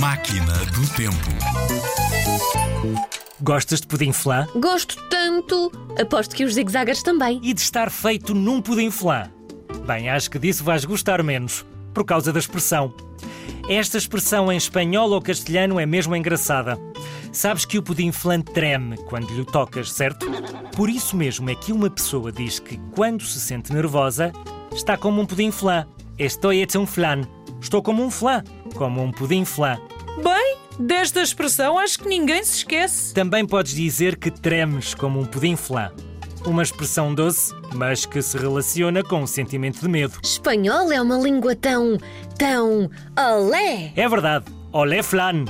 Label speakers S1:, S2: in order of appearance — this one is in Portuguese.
S1: Máquina do Tempo.
S2: Gostas de pudim flan?
S3: Gosto tanto. Aposto que os zigzaggers também.
S2: E de estar feito num pudim flan? Bem, acho que disso vais gostar menos, por causa da expressão. Esta expressão em espanhol ou castelhano é mesmo engraçada. Sabes que o pudim flan treme quando lhe tocas, certo? Por isso mesmo é que uma pessoa diz que quando se sente nervosa, está como um pudim flan. Estou hecho um flan. Estou como um flan, como um pudim flan.
S4: Bem, desta expressão acho que ninguém se esquece.
S2: Também podes dizer que tremes como um pudim flan. Uma expressão doce, mas que se relaciona com o sentimento de medo.
S3: Espanhol é uma língua tão. tão. olé!
S2: É verdade, olé flan.